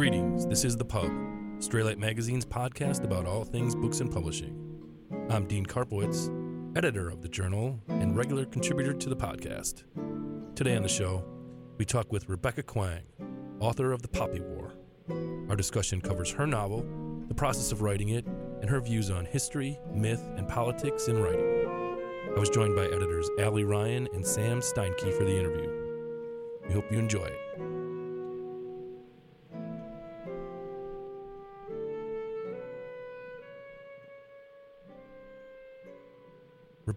Greetings, this is The Pub, Straylight Magazine's podcast about all things books and publishing. I'm Dean Karpowicz, editor of the journal and regular contributor to the podcast. Today on the show, we talk with Rebecca Kuang, author of The Poppy War. Our discussion covers her novel, the process of writing it, and her views on history, myth, and politics in writing. I was joined by editors Ali Ryan and Sam Steinke for the interview. We hope you enjoy it.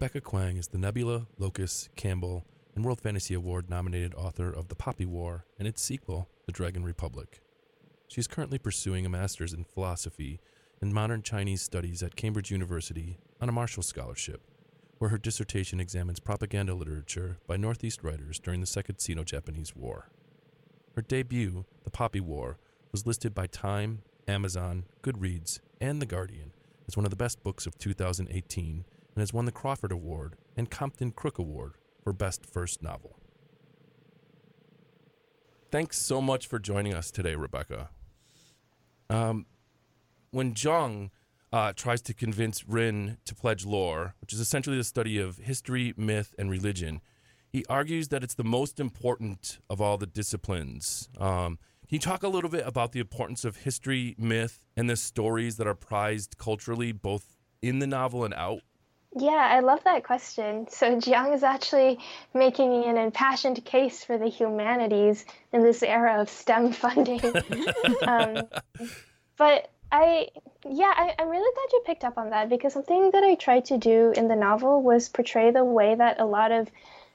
Rebecca Kuang is the Nebula, Locus, Campbell, and World Fantasy Award nominated author of The Poppy War and its sequel, The Dragon Republic. She is currently pursuing a master's in philosophy and modern Chinese studies at Cambridge University on a Marshall Scholarship, where her dissertation examines propaganda literature by Northeast writers during the Second Sino Japanese War. Her debut, The Poppy War, was listed by Time, Amazon, Goodreads, and The Guardian as one of the best books of 2018 and has won the Crawford Award and Compton Crook Award for Best First Novel. Thanks so much for joining us today, Rebecca. Um, when Jiang uh, tries to convince Rin to pledge lore, which is essentially the study of history, myth, and religion, he argues that it's the most important of all the disciplines. Um, can you talk a little bit about the importance of history, myth, and the stories that are prized culturally, both in the novel and out? Yeah, I love that question. So Jiang is actually making an impassioned case for the humanities in this era of STEM funding. um, but I, yeah, I, I'm really glad you picked up on that because something that I tried to do in the novel was portray the way that a lot of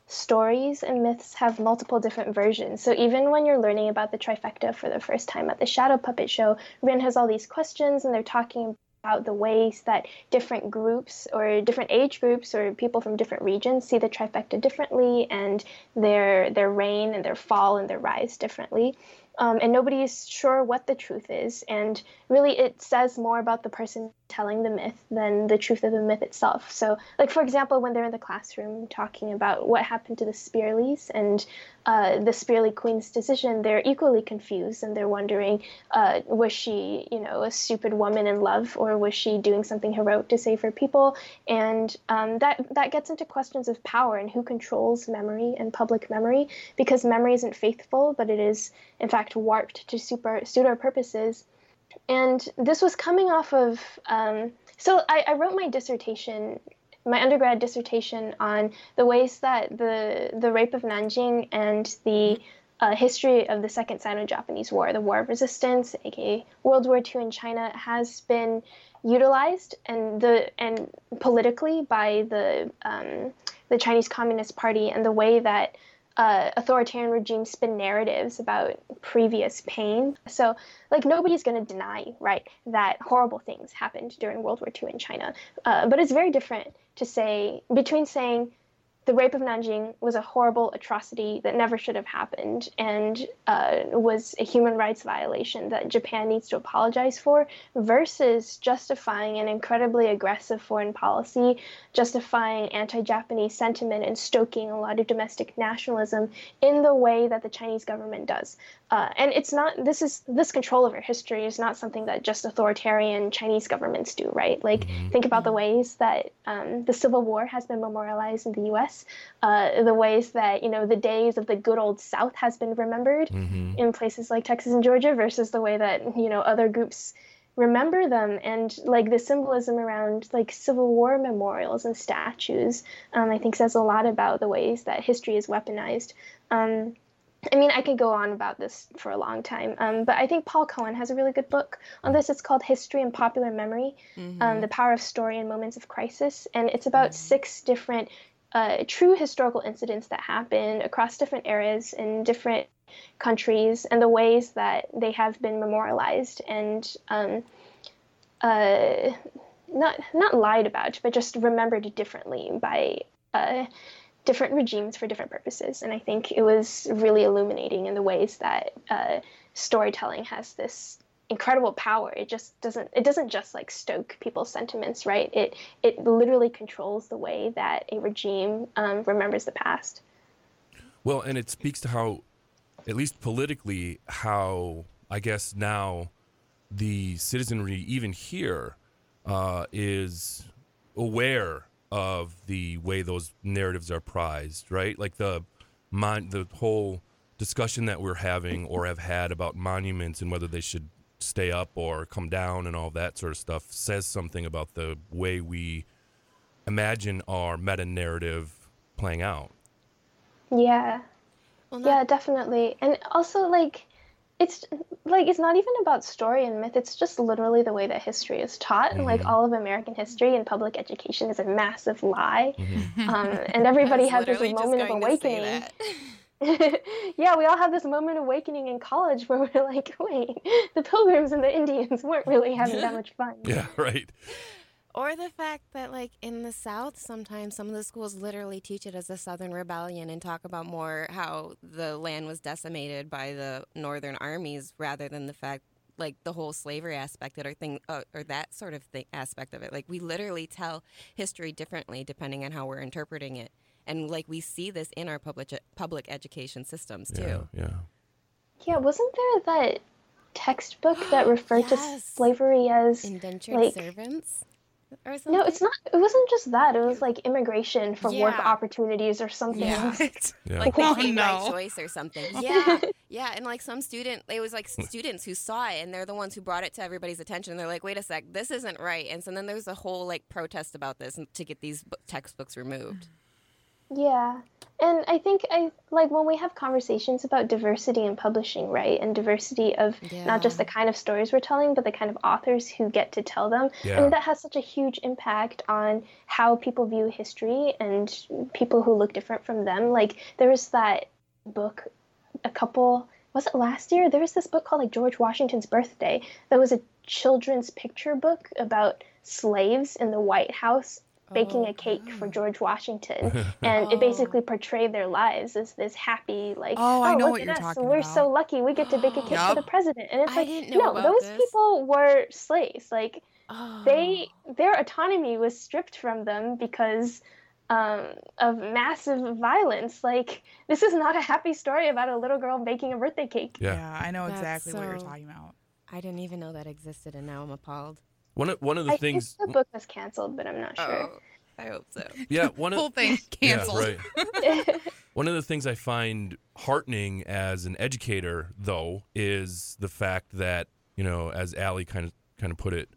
stories and myths have multiple different versions. So even when you're learning about the trifecta for the first time at the Shadow Puppet Show, Rin has all these questions and they're talking about the ways that different groups or different age groups or people from different regions see the trifecta differently and their their reign and their fall and their rise differently um, and nobody is sure what the truth is. And really, it says more about the person telling the myth than the truth of the myth itself. So, like for example, when they're in the classroom talking about what happened to the Speerlys and uh, the Speerly Queen's decision, they're equally confused and they're wondering, uh, was she, you know, a stupid woman in love, or was she doing something heroic to save her people? And um, that that gets into questions of power and who controls memory and public memory, because memory isn't faithful, but it is in fact warped to super, suit our purposes. And this was coming off of. Um, so I, I wrote my dissertation my undergrad dissertation on the ways that the the rape of Nanjing and the uh, history of the Second Sino-Japanese War, the War of Resistance, aka World War II in China, has been utilized and the and politically by the um, the Chinese Communist Party and the way that uh, authoritarian regimes spin narratives about previous pain. So, like, nobody's going to deny, right, that horrible things happened during World War II in China. Uh, but it's very different to say, between saying the rape of Nanjing was a horrible atrocity that never should have happened and uh, was a human rights violation that Japan needs to apologize for, versus justifying an incredibly aggressive foreign policy, justifying anti Japanese sentiment, and stoking a lot of domestic nationalism in the way that the Chinese government does. Uh, and it's not this is this control over history is not something that just authoritarian Chinese governments do, right? Like mm-hmm. think about the ways that um, the Civil War has been memorialized in the U.S., uh, the ways that you know the days of the good old South has been remembered mm-hmm. in places like Texas and Georgia, versus the way that you know other groups remember them and like the symbolism around like civil war memorials and statues um, i think says a lot about the ways that history is weaponized um, I mean, I could go on about this for a long time, um, but I think Paul Cohen has a really good book on this. It's called History and Popular Memory mm-hmm. um, The Power of Story in Moments of Crisis. And it's about mm-hmm. six different uh, true historical incidents that happen across different eras in different countries and the ways that they have been memorialized and um, uh, not, not lied about, but just remembered differently by. Uh, different regimes for different purposes. And I think it was really illuminating in the ways that uh, storytelling has this incredible power. It just doesn't it doesn't just like stoke people's sentiments, right? It it literally controls the way that a regime um, remembers the past. Well, and it speaks to how, at least politically, how I guess now the citizenry, even here, uh, is aware of the way those narratives are prized, right? Like the mon- the whole discussion that we're having or have had about monuments and whether they should stay up or come down and all that sort of stuff says something about the way we imagine our meta narrative playing out. Yeah. Well, Yeah, definitely. And also like it's like it's not even about story and myth, it's just literally the way that history is taught. And like Mhm. all of American history and public education is a massive lie. Mhm. Um, and everybody has this literally moment of going awakening. that. yeah, we all have this moment of awakening in college where we're like, wait, the pilgrims and the Indians weren't really having that much fun. Yeah, right. Or the fact that, like, in the South, sometimes some of the schools literally teach it as the Southern Rebellion and talk about more how the land was decimated by the Northern armies rather than the fact, like, the whole slavery aspect of it or thing, uh, or that sort of thing, aspect of it. Like, we literally tell history differently depending on how we're interpreting it. And, like, we see this in our public, public education systems, too. Yeah, yeah. Yeah, wasn't there that textbook that referred to slavery as Indentured Like- servants? Or something? no, it's not. It wasn't just that. It was like immigration for work opportunities or something. Yeah. What? Yeah. like Oh, making right no. choice or something. Yeah, yeah, and like some student, it was like students who saw it, and they're the ones who brought it to everybody's attention. They're like, "Wait a sec, this isn't right." And so then there's a whole like protest about this to get these textbooks removed. Yeah. And I think I like when we have conversations about diversity in publishing, right? And diversity of not just the kind of stories we're telling, but the kind of authors who get to tell them. Yeah. I mean, that has such a huge impact on how people view history and people who look different from them. Like there was that book a couple was it last year? There was this book called like George Washington's Birthday that was a children's picture book about slaves in the White House baking Oh, a cake for. George Washington, and it basically portrayed their lives as this happy, like, Oh, I know look what at you're us, talking We're so lucky we get to bake a cake for the president, and it's I like, didn't know no, about those this. people were slaves. Like Oh. they, their autonomy was stripped from them because um, of massive violence. Like this is not a happy story about a little girl baking a birthday cake. Yeah. Yeah, I know That's exactly what you're talking about. I didn't even know that existed, and now I'm appalled. One of one of the I things. think the book was canceled, but I'm not oh, sure. Oh, I hope so. Yeah, one of Whole thing yeah, right. One of the things I find heartening as an educator, though, is the fact that you know, as Allie kind of kind of put it,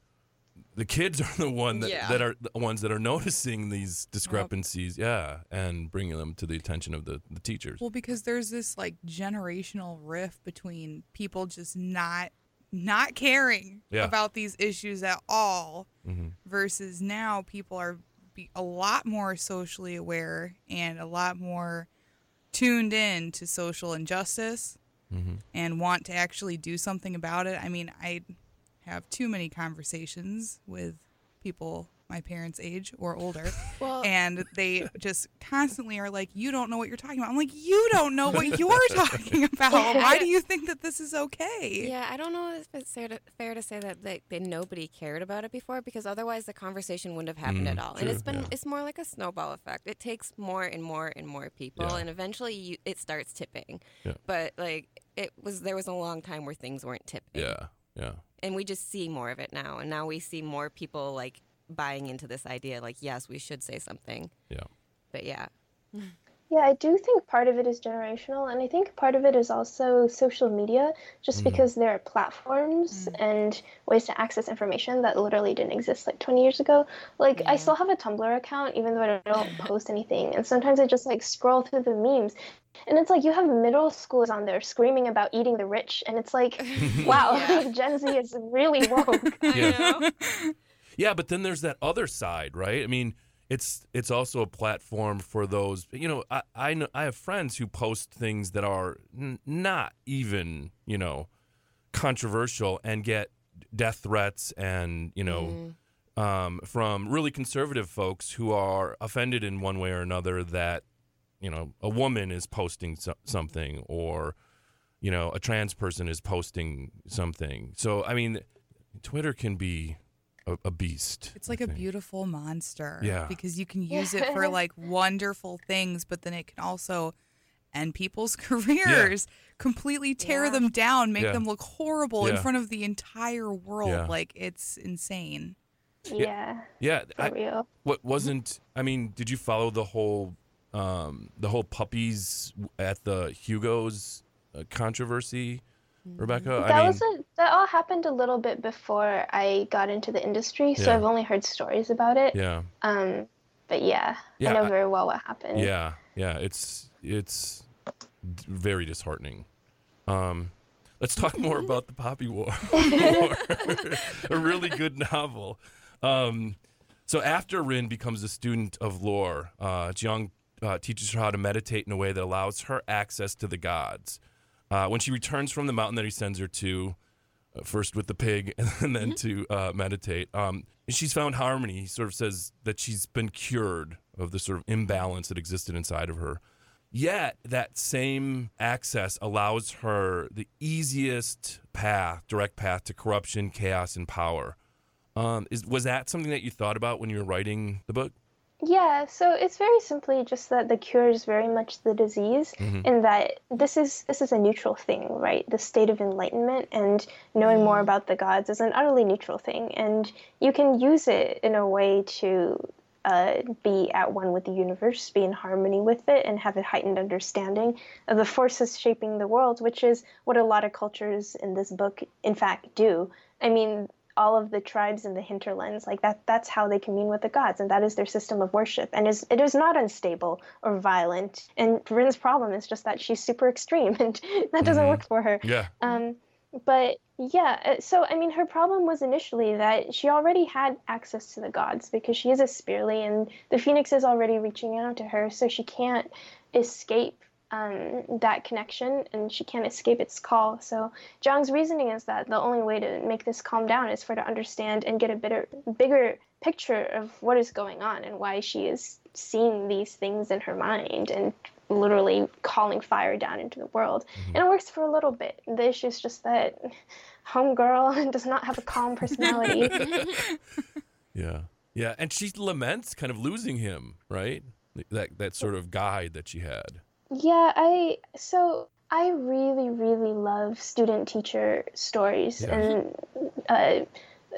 the kids are the one that, Yeah. that are the ones that are noticing these discrepancies, yeah, and bringing them to the attention of the, the teachers. Well, because there's this like generational rift between people just not not caring Yeah. about these issues at all hmm versus now people are be a lot more socially aware and a lot more tuned in to social injustice hmm and want to actually do something about it. I mean, I have too many conversations with people my parents' age or older, Well, and they just constantly are like, "You don't know what you're talking about." I'm like, "You don't know what you're talking about. Why do you think that this is okay?" Yeah, I don't know if it's fair to, fair to say that, that that nobody cared about it before because otherwise the conversation wouldn't have happened Mm, at all. and it's been yeah. it's more like a snowball effect. It takes more and more and more people, Yeah. and eventually you, it starts tipping. Yeah. But like it was, there was a long time where things weren't tipping. Yeah, yeah. and we just see more of it now, and now we see more people like buying into this idea. Like, yes, we should say something. Yeah. But yeah, Yeah, I do think part of it is generational, and I think part of it is also social media, just Mhm. because there are platforms and ways to access information that literally didn't exist like 20 years ago. Like, I still have a Tumblr account, even though I don't post anything, and sometimes I just like scroll through the memes, and it's like you have middle schoolers on there screaming about eating the rich, and it's like, wow, Yeah. Gen Z is really woke. Yeah. Yeah, but then there's that other side, right? I mean, it's it's also a platform for those. You know, I I know I have friends who post things that are n- not even you know controversial and get death threats and you know um, from really conservative folks who are offended in one way or another that you know a woman is posting so- something or you know a trans person is posting something. So I mean, Twitter can be a, a beast. It's like a beautiful monster. Yeah. Because you can use it for like wonderful things, but then it can also end people's careers, completely tear Yeah. them down, make Yeah. them look horrible in front of the entire world. Yeah. Like it's insane. Yeah, Yeah, for I, real. what wasn't? I mean, did you follow the whole, um, the whole puppies at the Hugo's uh, controversy, Rebecca? that I mean, was a, that all happened a little bit before I got into the industry, so Yeah. I've only heard stories about it. yeah, Um, but yeah, Yeah, I know I- very well what happened. yeah, yeah. It's it's very disheartening. Um, let's talk more about the Poppy War, a really good novel. Um, so after Rin becomes a student of lore, uh, Jiang uh, teaches her how to meditate in a way that allows her access to the gods. Uh, when she returns from the mountain that he sends her to, uh, first with the pig and then to uh, meditate, um, she's found harmony. He sort of says that she's been cured of the sort of imbalance that existed inside of her. Yet that same access allows her the easiest path, direct path to corruption, chaos, and power. Um, is was that something that you thought about when you were writing the book? Yeah, so it's very simply just that the cure is very much the disease, Mhm. and that this is this is a neutral thing, right? The state of enlightenment and knowing more about the gods is an utterly neutral thing, and you can use it in a way to uh, be at one with the universe, be in harmony with it, and have a heightened understanding of the forces shaping the world, which is what a lot of cultures in this book, in fact, do. I mean, all of the tribes in the hinterlands like that that's how they commune with the gods and that is their system of worship and is it is not unstable or violent and Rin's problem is just that she's super extreme and that doesn't Mhm. work for her Yeah. um, but yeah, uh, so I mean, her problem was initially that she already had access to the gods because she is a Speerly, and the Phoenix is already reaching out to her, so she can't escape um, that connection, and she can't escape its call. So Jiang's reasoning is that the only way to make this calm down is for her to understand and get a bigger, bigger picture of what is going on and why she is seeing these things in her mind and literally calling fire down into the world. And it works for a little bit. The issue is just that Homegirl does not have a calm personality. Yeah. Yeah. And she laments kind of losing him, right? That that sort of guide that she had. Yeah, I so I really, really love student teacher stories Yeah. and uh,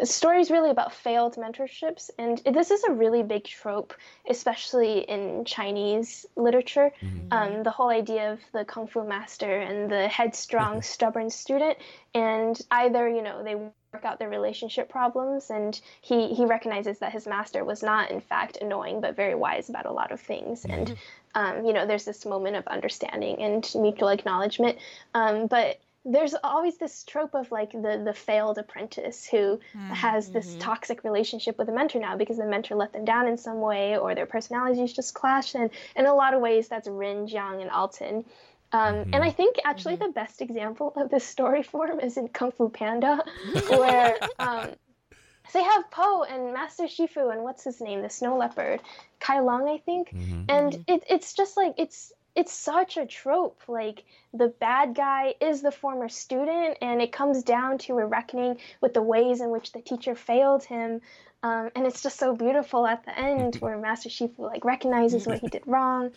stories really about failed mentorships. And this is a really big trope, especially in Chinese literature. Mhm. um, the whole idea of the kung fu master and the headstrong, stubborn student, and either you know they work out their relationship problems, and he he recognizes that his master was not in fact annoying but very wise about a lot of things, and um, you know there's this moment of understanding and mutual acknowledgement, um, but. There's always this trope of like the the failed apprentice who has this toxic relationship with a mentor now because the mentor let them down in some way or their personalities just clash and in a lot of ways that's Rin, Jiang, and Altan. Um. And I think actually the best example of this story form is in Kung Fu Panda, where um, they have Po and Master Shifu and what's his name, the snow leopard, Tai Lung, I think. Mhm. and it, it's just like it's it's such a trope. Like the bad guy is the former student and it comes down to a reckoning with the ways in which the teacher failed him. Um, and it's just so beautiful at the end where master shifu like recognizes what he did wrong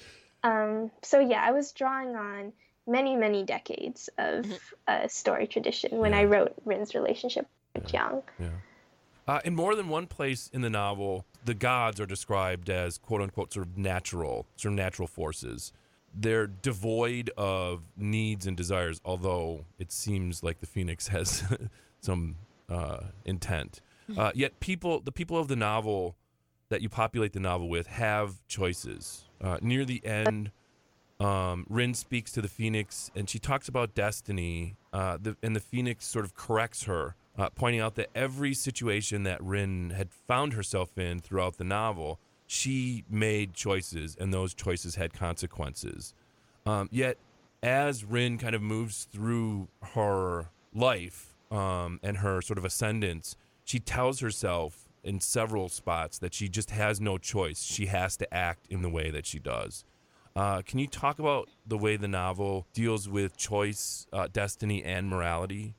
um, so yeah i was drawing on many many decades of uh, story tradition when i wrote rin's relationship with jiang Yeah. Uh, in more than one place in the novel, the gods are described as quote unquote sort of natural, sort of natural forces. They're devoid of needs and desires, although it seems like the Phoenix has some uh, intent. Uh, yet people, the people of the novel that you populate the novel with, have choices. Uh, near the end, um, Rin speaks to the Phoenix, and she talks about destiny. Uh, the, and the Phoenix sort of corrects her, uh, pointing out that every situation that Rin had found herself in throughout the novel, she made choices, and those choices had consequences. Um, yet, as Rin kind of moves through her life um, and her sort of ascendance, she tells herself in several spots that she just has no choice. She has to act in the way that she does. Uh, can you talk about the way the novel deals with choice, uh, destiny, and morality?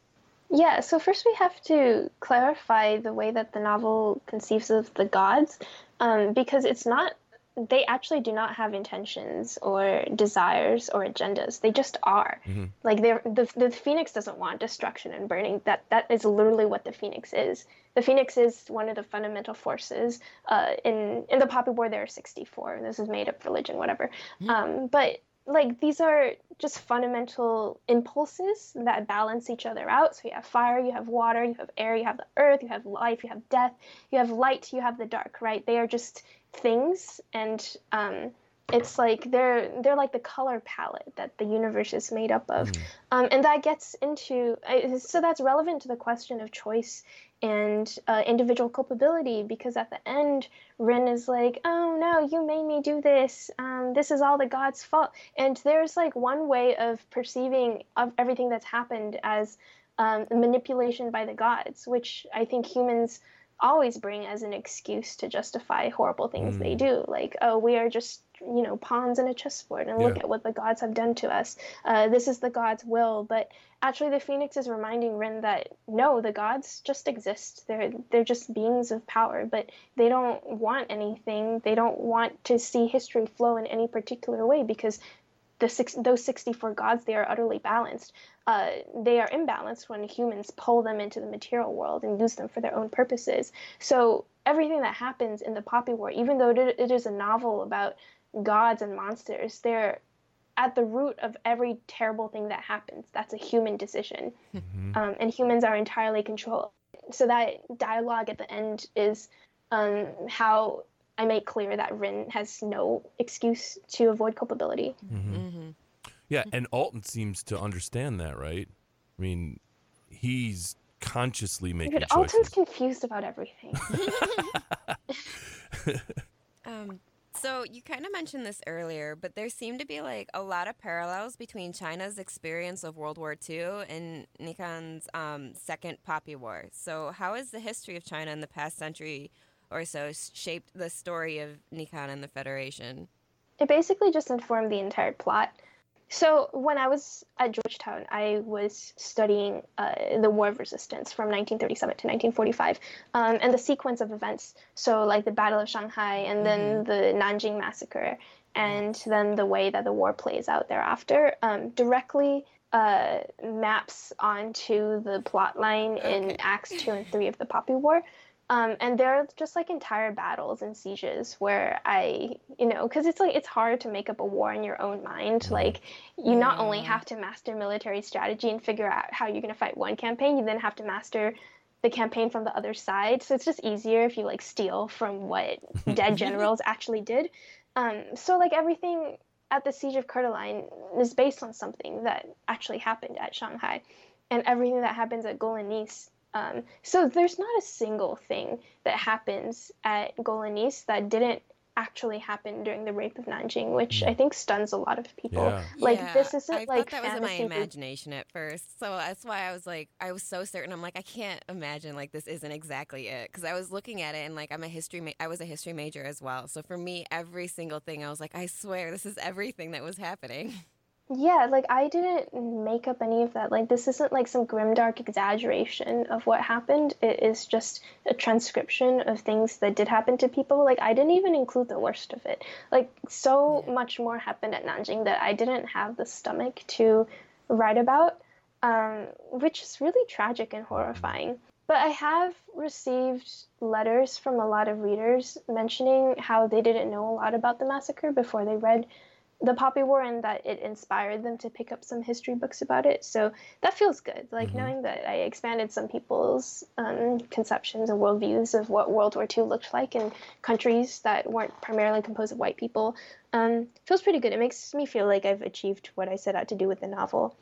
Yeah, so first we have to clarify the way that the novel conceives of the gods, um, because it's not they actually do not have intentions or desires or agendas. They just are. Mm-hmm. Like they're, the the phoenix doesn't want destruction and burning. That that is literally what the phoenix is. The phoenix is one of the fundamental forces. Uh, in in the Poppy War, there are sixty four. This is made up religion, whatever. Um, but like these are just fundamental impulses that balance each other out. So you have fire, you have water, you have air, you have the earth, you have life, you have death, you have light, you have the dark, right? They are just things and um, it's like they're they're like the color palette that the universe is made up of. Um, and that gets into uh, so that's relevant to the question of choice and uh, individual culpability because at the end rin is like oh no you made me do this. Um, this is all the god's fault. And there's like one way of perceiving of everything that's happened as um, manipulation by the gods which i think humans always bring as an excuse to justify horrible things they do. Like oh we are just you know pawns in a chessboard and look at what the gods have done to us. Uh, this is the god's will. But actually the phoenix is reminding rin that no the gods just exist. They're they're just beings of power but they don't want anything. They don't want to see history flow in any particular way because the six, those 64 gods they are utterly balanced. Uh, they are imbalanced when humans pull them into the material world and use them for their own purposes. So everything that happens in the poppy war even though it is a novel about gods and monsters they're at the root of every terrible thing that happens. That's a human decision. Um, and humans are entirely controlled so that dialogue at the end is um, how i make clear that rin has no excuse to avoid culpability Mm-hmm. Yeah, and Altan seems to understand that, right? I mean, he's consciously making Dude, altan's choices. confused about everything Um, so you kind of mentioned this earlier, but there seem to be like a lot of parallels between China's experience of World War II and Nikan's um, Second Poppy War. So how has the history of China in the past century or so shaped the story of Nikan and the Federation? it basically just informed the entire plot. So when I was at Georgetown, I was studying uh, the War of Resistance from 1937 to 1945, um, and the sequence of events. So like the Battle of Shanghai, and then the Nanjing massacre, and then the way that the war plays out thereafter, um, directly uh, maps onto the plot line in Acts two and three of the Poppy War. Um, and there are just like entire battles and sieges where I, you know, because it's like it's hard to make up a war in your own mind. Like, you not only have to master military strategy and figure out how you're going to fight one campaign, you then have to master the campaign from the other side. So it's just easier if you like steal from what dead generals actually did. Um, so like everything at the siege of Khurdalain is based on something that actually happened at Shanghai, and everything that happens at Golyn Niis. Um, so there's not a single thing that happens at Golyn Niis that didn't actually happen during the rape of Nanjing, which I think stuns a lot of people. Yeah. Like Yeah, this isn't I like that was in my imagination at first, so that's why I was like, I was so certain. I'm like, I can't imagine like this isn't exactly it because I was looking at it and like I'm a history, ma- I was a history major as well. So for me, every single thing, I was like, I swear this is everything that was happening. Yeah, like I didn't make up any of that. Like this isn't like some grimdark exaggeration of what happened. It is just a transcription of things that did happen to people. Like I didn't even include the worst of it. Like so much more happened at Nanjing that I didn't have the stomach to write about, um, which is really tragic and horrifying. But I have received letters from a lot of readers mentioning how they didn't know a lot about the massacre before they read the Poppy War and that it inspired them to pick up some history books about it. So that feels good. Like knowing that I expanded some people's um, conceptions and worldviews of what World War II looked like in countries that weren't primarily composed of white people um, feels pretty good. It makes me feel like I've achieved what I set out to do with the novel.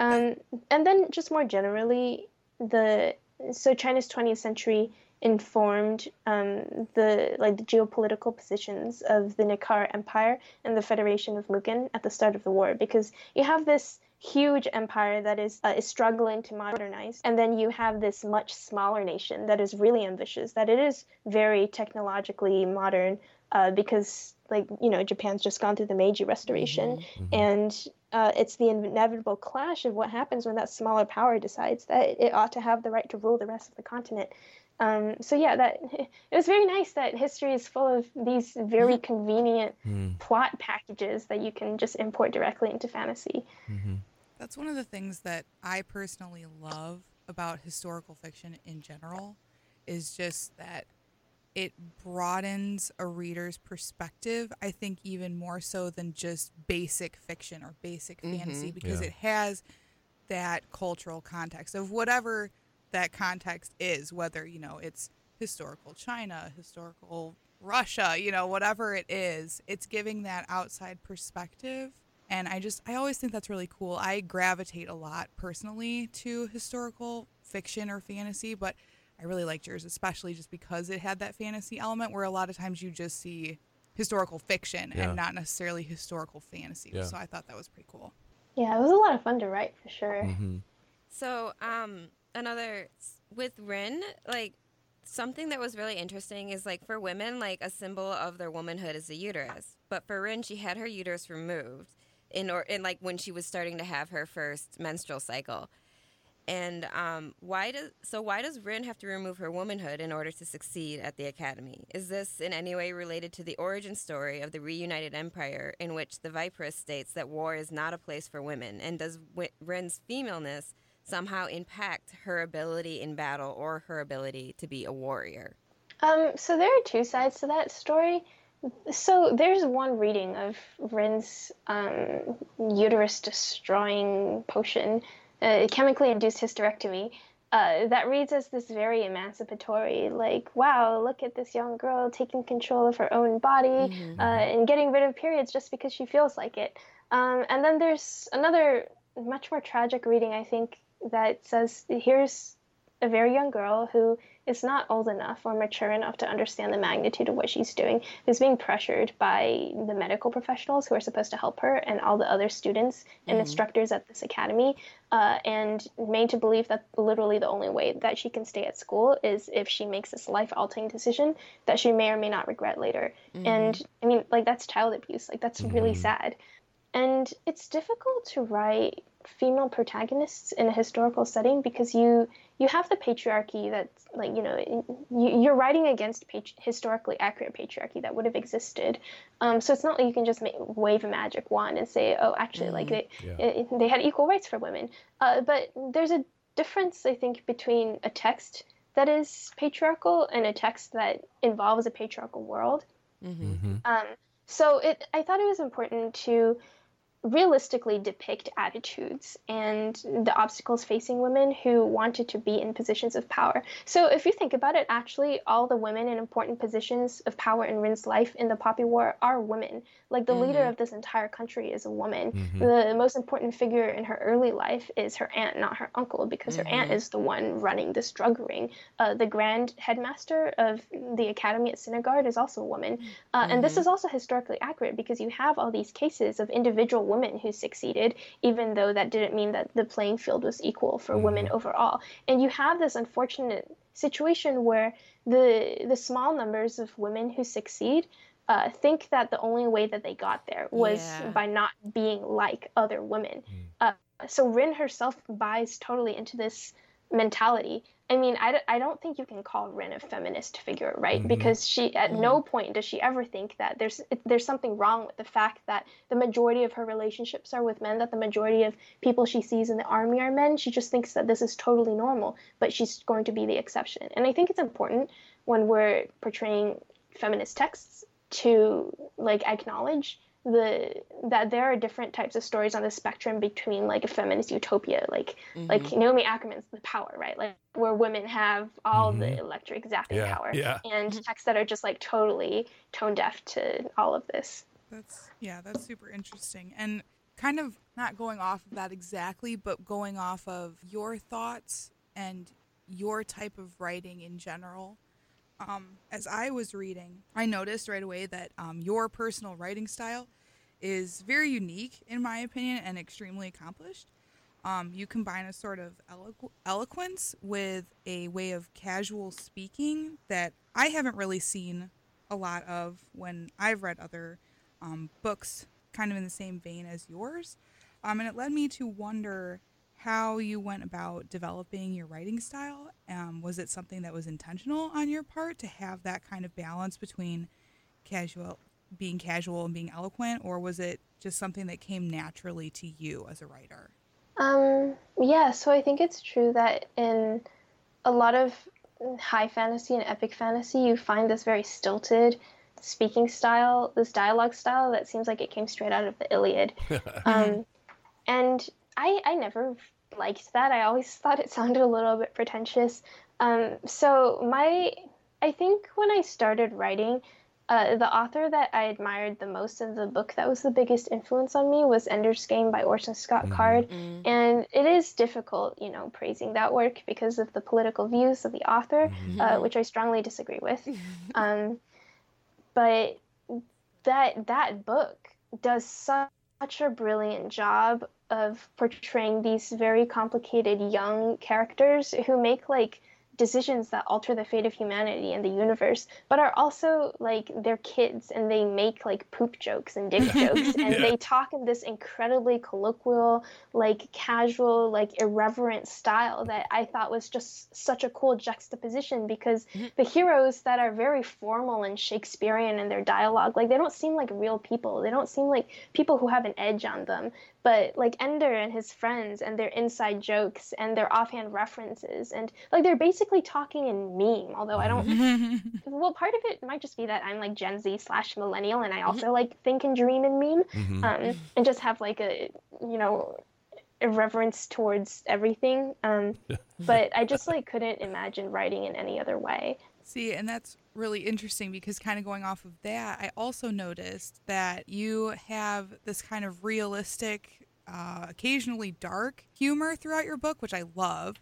Um, and then just more generally, the so China's 20th century informed um, the like the geopolitical positions of the Nikara Empire and the Federation of Mugen at the start of the war because you have this huge empire that is uh, is struggling to modernize and then you have this much smaller nation that is really ambitious that it is very technologically modern uh, because like you know Japan's just gone through the Meiji Restoration and uh, it's the inevitable clash of what happens when that smaller power decides that it ought to have the right to rule the rest of the continent Um, so yeah, that it was very nice that history is full of these very Mm-hmm. convenient Mm, plot packages that you can just import directly into fantasy. mhm. That's one of the things that I personally love about historical fiction in general is just that it broadens a reader's perspective, I think even more so than just basic fiction or basic fantasy Mhm. because Yeah. it has that cultural context of whatever that context is, whether, you know, it's historical China, historical Russia, you know, whatever it is, it's giving that outside perspective. And I just, I always think that's really cool. I gravitate a lot personally to historical fiction or fantasy, but I really liked yours, especially just because it had that fantasy element where a lot of times you just see historical fiction Yeah. and not necessarily historical fantasy. Yeah. So I thought that was pretty cool. Yeah, it was a lot of fun to write for sure. Mhm. So, um, another with Rin, like something that was really interesting is like for women, like a symbol of their womanhood is the uterus. But for Rin, she had her uterus removed in or in like when she was starting to have her first menstrual cycle. And um, why does so why does Rin have to remove her womanhood in order to succeed at the academy? Is this in any way related to the origin story of the reunited empire, in which the Vipress states that war is not a place for women? And does Rin's femaleness somehow impact her ability in battle or her ability to be a warrior? Um, so there are two sides to that story. So there's one reading of Rin's um, uterus destroying potion, uh, chemically induced hysterectomy, uh, that reads as this very emancipatory, like, wow, look at this young girl taking control of her own body Mhm. uh, and getting rid of periods just because she feels like it. Um, and then there's another much more tragic reading, I think, that says here's a very young girl who is not old enough or mature enough to understand the magnitude of what she's doing, who's being pressured by the medical professionals who are supposed to help her and all the other students and Mhm. instructors at this academy, uh, and made to believe that literally the only way that she can stay at school is if she makes this life altering decision that she may or may not regret later. And I mean, like, that's child abuse. Like, that's really Mhm. sad. And it's difficult to write female protagonists in a historical setting because you you have the patriarchy that's like you know you, you're writing against pat- historically accurate patriarchy that would have existed um, so it's not like you can just make, wave a magic wand and say oh actually like they Yeah. it, they had equal rights for women uh, but there's a difference i think between a text that is patriarchal and a text that involves a patriarchal world Mm-hmm. Mhm. um, so it, I thought it was important to realistically depict attitudes and the obstacles facing women who wanted to be in positions of power. So if you think about it, actually, all the women in important positions of power in Rin's life in the Poppy War are women. Like the leader Mhm. of this entire country is a woman. Mhm. The most important figure in her early life is her aunt, not her uncle, because her aunt Mhm. is the one running this drug ring. Uh, the grand headmaster of the academy at Sinegard is also a woman. Uh, And this Mhm. is also historically accurate because you have all these cases of individual women who succeeded, even though that didn't mean that the playing field was equal for women overall. And you have this unfortunate situation where the the small numbers of women who succeed uh, think that the only way that they got there was Yeah. by not being like other women. Uh, so Rin herself buys totally into this mentality. I mean, I, d- I don't think you can call Rin a feminist figure, right? Mhm. Because she at no point does she ever think that there's there's something wrong with the fact that the majority of her relationships are with men, that the majority of people she sees in the army are men. She just thinks that this is totally normal, but she's going to be the exception. And I think it's important when we're portraying feminist texts to like acknowledge the that there are different types of stories on the spectrum between like a feminist utopia like like Naomi Alderman's The Power, right? Like where women have all the Mhm. electric zapping Yeah, power yeah. and texts that are just like totally tone deaf to all of this. That's yeah, that's super interesting. And kind of not going off of that exactly, but going off of your thoughts and your type of writing in general. Um, as I was reading, I noticed right away that um, your personal writing style is very unique, in my opinion, and extremely accomplished. Um, you combine a sort of eloqu- eloquence with a way of casual speaking that I haven't really seen a lot of when I've read other um, books kind of in the same vein as yours. Um, and it led me to wonder how you went about developing your writing style? Um, was it something that was intentional on your part to have that kind of balance between casual, being casual and being eloquent, or was it just something that came naturally to you as a writer? Um, yeah, so I think it's true that in a lot of high fantasy and epic fantasy, you find this very stilted speaking style, this dialogue style that seems like it came straight out of the Iliad. um, and I, I never liked that. I always thought it sounded a little bit pretentious. Um, so my, I think when I started writing, uh, the author that I admired the most of the book that was the biggest influence on me was Ender's Game by Orson Scott Mhm. Card. Mm. And it is difficult, you know, praising that work because of the political views of the author, Mhm. uh, which I strongly disagree with. Um, but that that book does such a brilliant job of portraying these very complicated young characters who make like decisions that alter the fate of humanity and the universe, but are also like they're kids and they make like poop jokes and dick jokes and Yeah. they talk in this incredibly colloquial, like casual, like irreverent style that I thought was just such a cool juxtaposition because mm-hmm. the heroes that are very formal and Shakespearean in their dialogue, like they don't seem like real people. They don't seem like people who have an edge on them. But like Ender and his friends and their inside jokes and their offhand references and like they're basically talking in meme. Although I don't well, part of it might just be that I'm like Gen Z slash millennial, and I also like think and dream in meme, Mhm. um, and just have like a you know irreverence towards everything. Um, but I just like couldn't imagine writing in any other way. See, and that's really interesting because kind of going off of that, I also noticed that you have this kind of realistic, uh, occasionally dark humor throughout your book, which I love.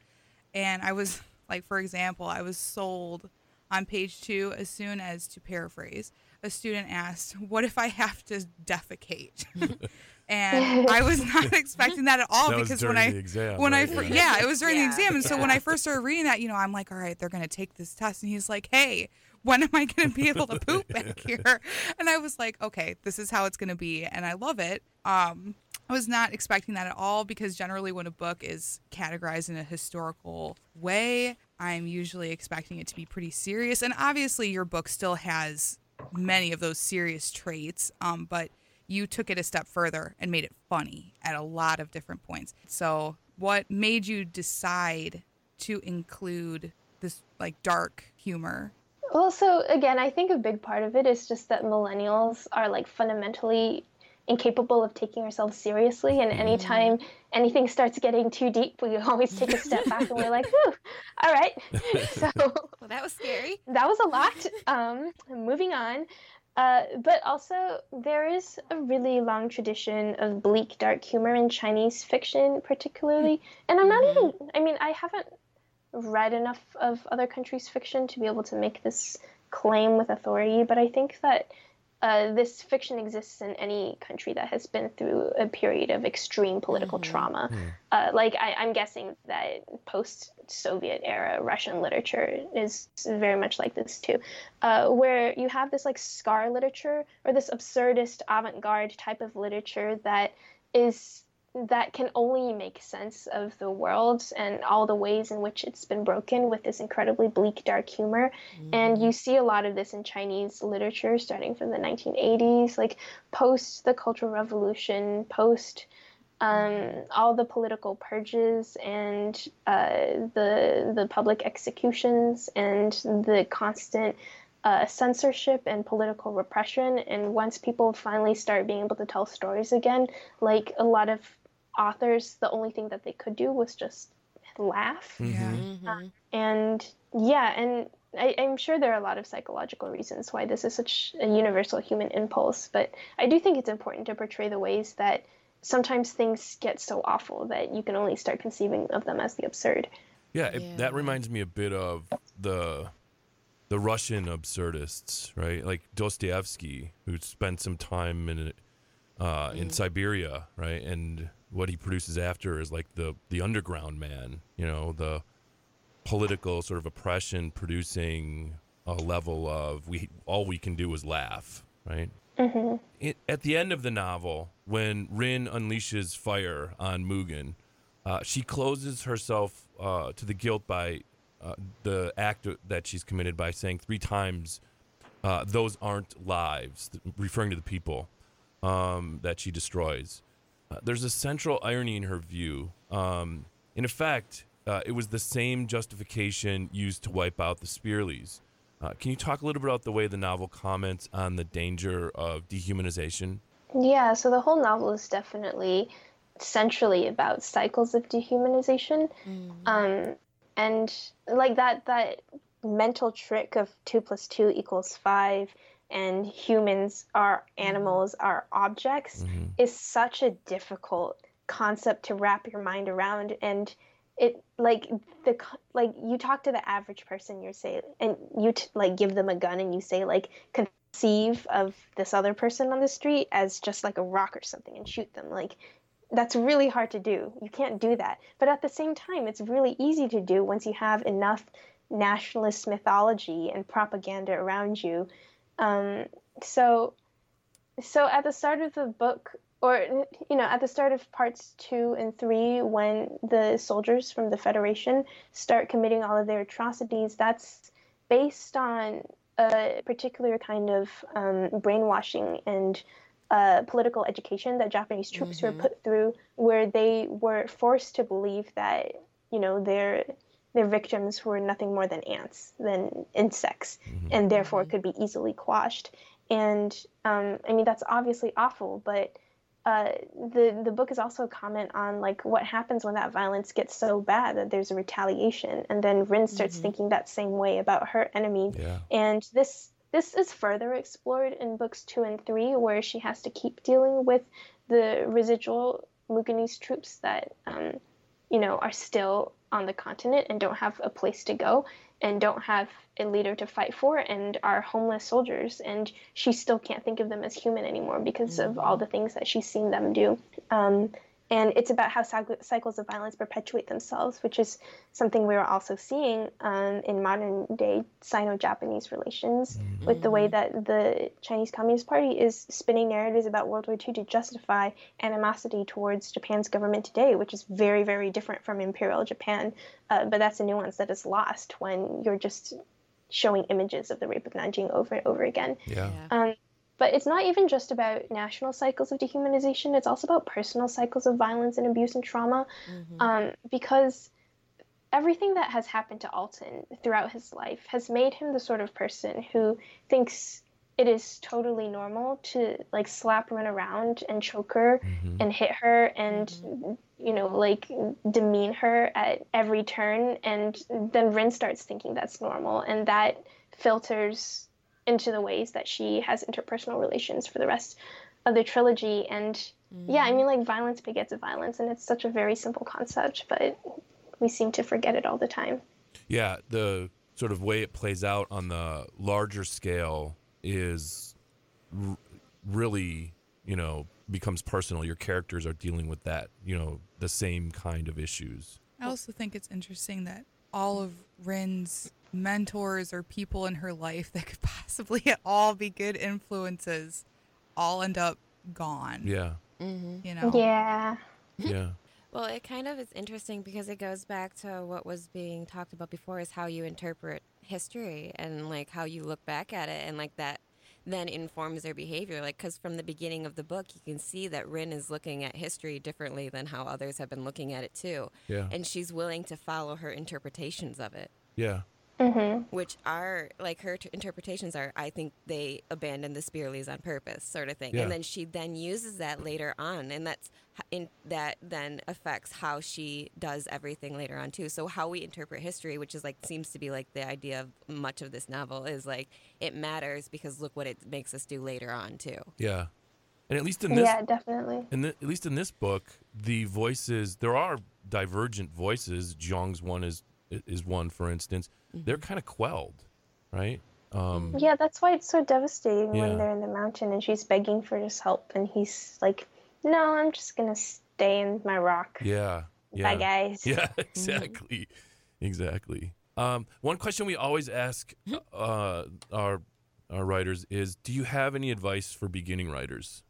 And I was like, for example, I was sold on page two as soon as, to paraphrase, a student asked, What if I have to defecate? and I was not expecting that at all That because during when I the exam, when I right? fir- Yeah. yeah, it was during Yeah. the exam, and so when I first started reading that, you know, I'm like, all right, they're gonna take this test, and he's like, hey, when am I gonna be able to poop back here? And I was like, okay, this is how it's gonna be, and I love it. Um, I was not expecting that at all because generally when a book is categorized in a historical way, I'm usually expecting it to be pretty serious, and obviously your book still has many of those serious traits, um, but you took it a step further and made it funny at a lot of different points. So, what made you decide to include this like dark humor? Well, so again, I think a big part of it is just that millennials are like fundamentally incapable of taking ourselves seriously, and anytime anything starts getting too deep, we always take a step back and we're like, "Whew, all right." so Well, that was scary. that was a lot. Um, moving on. Uh, but also, there is a really long tradition of bleak, dark humor in Chinese fiction, particularly. And I'm not even, I mean, I haven't read enough of other countries' fiction to be able to make this claim with authority, but I think that uh, this fiction exists in any country that has been through a period of extreme political trauma. Uh, like, I, I'm guessing that post Soviet era Russian literature is very much like this too, uh, where you have this like scar literature or this absurdist avant garde type of literature that is that can only make sense of the world and all the ways in which it's been broken with this incredibly bleak dark humor. And you see a lot of this in chinese literature starting from the 1980s like post the cultural revolution post um, all the political purges and uh, the the public executions and the constant uh, censorship and political repression. And once people finally start being able to tell stories again, like a lot of authors, the only thing that they could do was just laugh. Yeah. Mhm. And yeah, and I, I'm sure there are a lot of psychological reasons why this is such a universal human impulse, but I do think it's important to portray the ways that sometimes things get so awful that you can only start conceiving of them as the absurd. Yeah, it, Yeah. that reminds me a bit of the the Russian absurdists, right? Like Dostoevsky, who spent some time in uh, in Siberia, right? And what he produces after is like the the underground man, you know, the political sort of oppression producing a level of we all we can do is laugh, right? It, at the end of the novel, when Rin unleashes fire on Mugen, Uh, she closes herself uh, to the guilt by uh, the act that she's committed by saying three times, uh, "Those aren't lives," referring to the people um, that she destroys. Uh, there's a central irony in her view. Um, in effect, uh, it was the same justification used to wipe out the Speerlys. Uh, can you talk a little bit about the way the novel comments on the danger of dehumanization? Yeah, so the whole novel is definitely centrally about cycles of dehumanization. Mm. Um, and like that that mental trick of two plus two equals five and humans are mm-hmm. animals are objects mm-hmm. is such a difficult concept to wrap your mind around and it like the like you talk to the average person you say and you t- like give them a gun and you say like conceive of this other person on the street as just like a rock or something and shoot them like that's really hard to do you can't do that but at the same time it's really easy to do once you have enough nationalist mythology and propaganda around you um, so so at the start of the book or you know at the start of parts two and three when the soldiers from the federation start committing all of their atrocities that's based on a particular kind of um, brainwashing and uh, political education that japanese troops mm-hmm. were put through where they were forced to believe that you know their their victims were nothing more than ants than insects mm-hmm. and therefore mm-hmm. could be easily quashed and um, i mean that's obviously awful but uh, the the book is also a comment on like what happens when that violence gets so bad that there's a retaliation, and then Rin starts mm-hmm. thinking that same way about her enemy. Yeah. And this this is further explored in books two and three, where she has to keep dealing with the residual Mugenese troops that um, you know are still on the continent and don't have a place to go and don't have a leader to fight for and are homeless soldiers and she still can't think of them as human anymore because mm-hmm. of all the things that she's seen them do um, and it's about how cycles of violence perpetuate themselves, which is something we are also seeing um, in modern day Sino Japanese relations, mm-hmm. with the way that the Chinese Communist Party is spinning narratives about World War II to justify animosity towards Japan's government today, which is very, very different from Imperial Japan. Uh, but that's a nuance that is lost when you're just showing images of the rape of Nanjing over and over again. Yeah. Um, but it's not even just about national cycles of dehumanization, it's also about personal cycles of violence and abuse and trauma. Mm-hmm. Um, because everything that has happened to Altan throughout his life has made him the sort of person who thinks it is totally normal to like slap Rin around and choke her mm-hmm. and hit her and mm-hmm. you know like demean her at every turn and then Rin starts thinking that's normal and that filters into the ways that she has interpersonal relations for the rest of the trilogy. And mm. yeah, I mean, like violence begets violence, and it's such a very simple concept, but we seem to forget it all the time. Yeah, the sort of way it plays out on the larger scale is r- really, you know, becomes personal. Your characters are dealing with that, you know, the same kind of issues. I also think it's interesting that all of Rin's mentors or people in her life that could possibly all be good influences all end up gone. Yeah. Mm-hmm. You know? Yeah. Yeah. well, it kind of is interesting because it goes back to what was being talked about before is how you interpret history and like how you look back at it and like that then informs their behavior. Like, because from the beginning of the book, you can see that Rin is looking at history differently than how others have been looking at it too. Yeah. And she's willing to follow her interpretations of it. Yeah. Mm-hmm. Which are like her t- interpretations are, I think they abandoned the Speerlys on purpose, sort of thing. Yeah. And then she then uses that later on, and that's in that then affects how she does everything later on too. So how we interpret history, which is like seems to be like the idea of much of this novel, is like it matters because look what it makes us do later on too. Yeah. And at least in this, yeah, definitely. And at least in this book, the voices there are divergent voices. Jiang's one is is one, for instance mm-hmm. they're kind of quelled, right? Um, yeah, that's why it's so devastating yeah. when they're in the mountain and she's begging for his help, and he's like, "No, I'm just gonna stay in my rock." Yeah. yeah. Bye, guys. Yeah, exactly, exactly. Um, one question we always ask mm-hmm. uh, our our writers is, do you have any advice for beginning writers?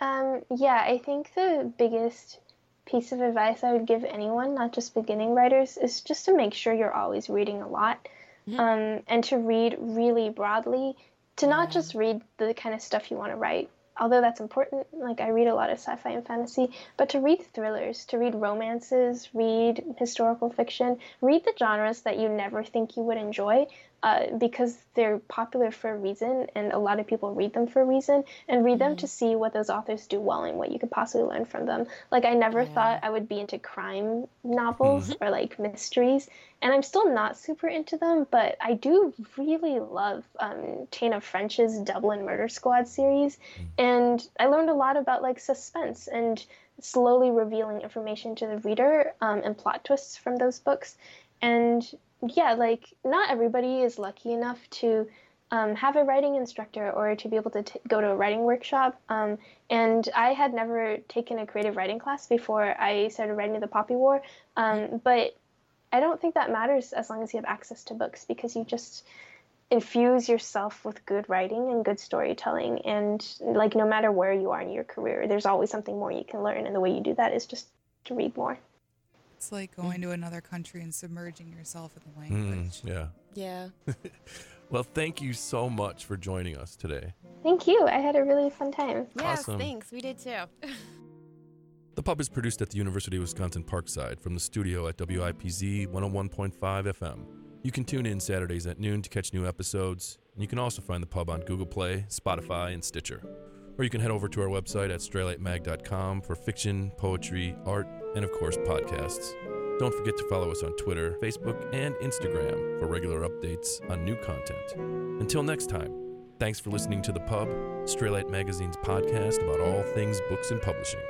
Um, yeah, I think the biggest piece of advice I would give anyone, not just beginning writers, is just to make sure you're always reading a lot Mm-hmm. um, and to read really broadly, to not just read the kind of stuff you want to write. Although that's important, like I read a lot of sci fi and fantasy, but to read thrillers, to read romances, read historical fiction, read the genres that you never think you would enjoy uh, because they're popular for a reason and a lot of people read them for a reason and read them to see what those authors do well and what you could possibly learn from them. Like I never Yeah. thought I would be into crime novels or like mysteries and I'm still not super into them, but I do really love um, Tana French's Dublin Murder Squad series and I learned a lot about like suspense and slowly revealing information to the reader um, and plot twists from those books and yeah like not everybody is lucky enough to um, have a writing instructor or to be able to t- go to a writing workshop um, and i had never taken a creative writing class before i started writing the poppy war um, but i don't think that matters as long as you have access to books because you just infuse yourself with good writing and good storytelling and like no matter where you are in your career there's always something more you can learn and the way you do that is just to read more It's like going to another country and submerging yourself in the Mm, language. yeah. Yeah. Well, thank you so much for joining us today. thank you i had a really fun time Yes, Awesome. thanks. We did too. The pub is produced at the University of Wisconsin Parkside from the studio at WIPZ 101.5 FM. You can tune in Saturdays at noon to catch new episodes, and you can also find the pub on Google Play, Spotify, and Stitcher. Or you can head over to our website at straylightmag.com for fiction, poetry, art, and of course, podcasts. Don't forget to follow us on Twitter, Facebook, and Instagram for regular updates on new content. Until next time, thanks for listening to The Pub, Straylight Magazine's podcast about all things books and publishing.